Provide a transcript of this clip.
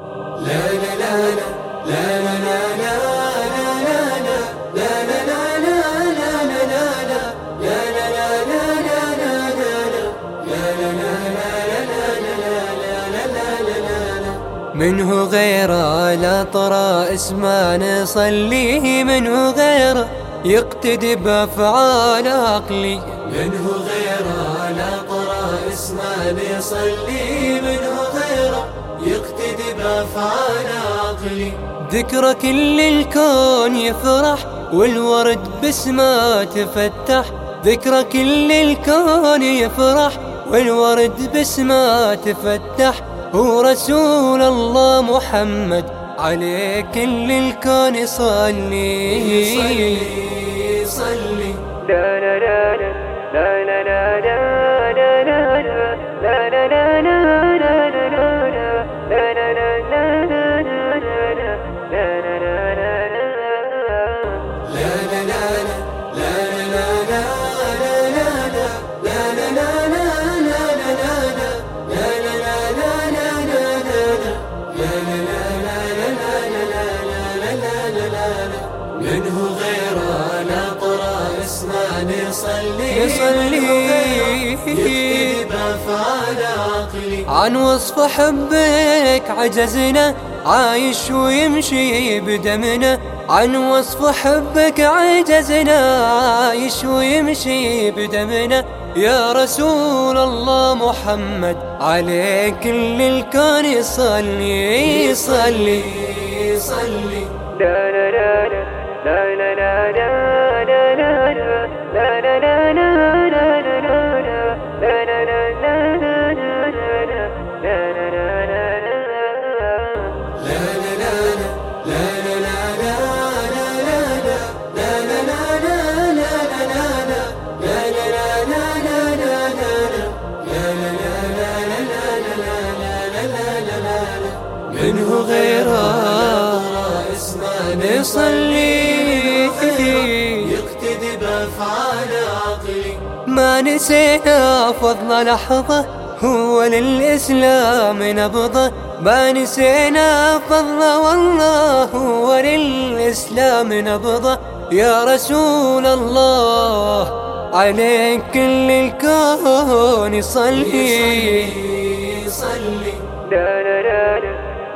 لا لا لا لا لا لا لا منه غيره لا ترى اسما نصليه منه غيره يقتدي بافعال عقلي منه غيره لا ترى اسما نصليه منه بافعال عقلي ذكرى كل الكون يفرح والورد باسمه تفتح. ذكرى كل الكون يفرح والورد باسمه تفتح. هو رسول الله محمد عليه كل الكون يصلي. صلي صلي لا لا لا لا. منه غير أنا طرى عن وصف حبك عجزنا عايش ويمشي بدمنا عن وصف حبك عجزنا عايش ويمشي بدمنا يا رسول الله محمد عليك كل الكون يصلي يصلي. صلي لا لا لا لا لا لا لا. غيره. اسمه نصلي. يقتدي بافعال عقلي. ما نسينا فضل لحظة هو للإسلام نبضة. ما نسينا فضل والله هو للإسلام نبضة. يا رسول الله عليك كل الكون صلي صلي. لا لا لا لا.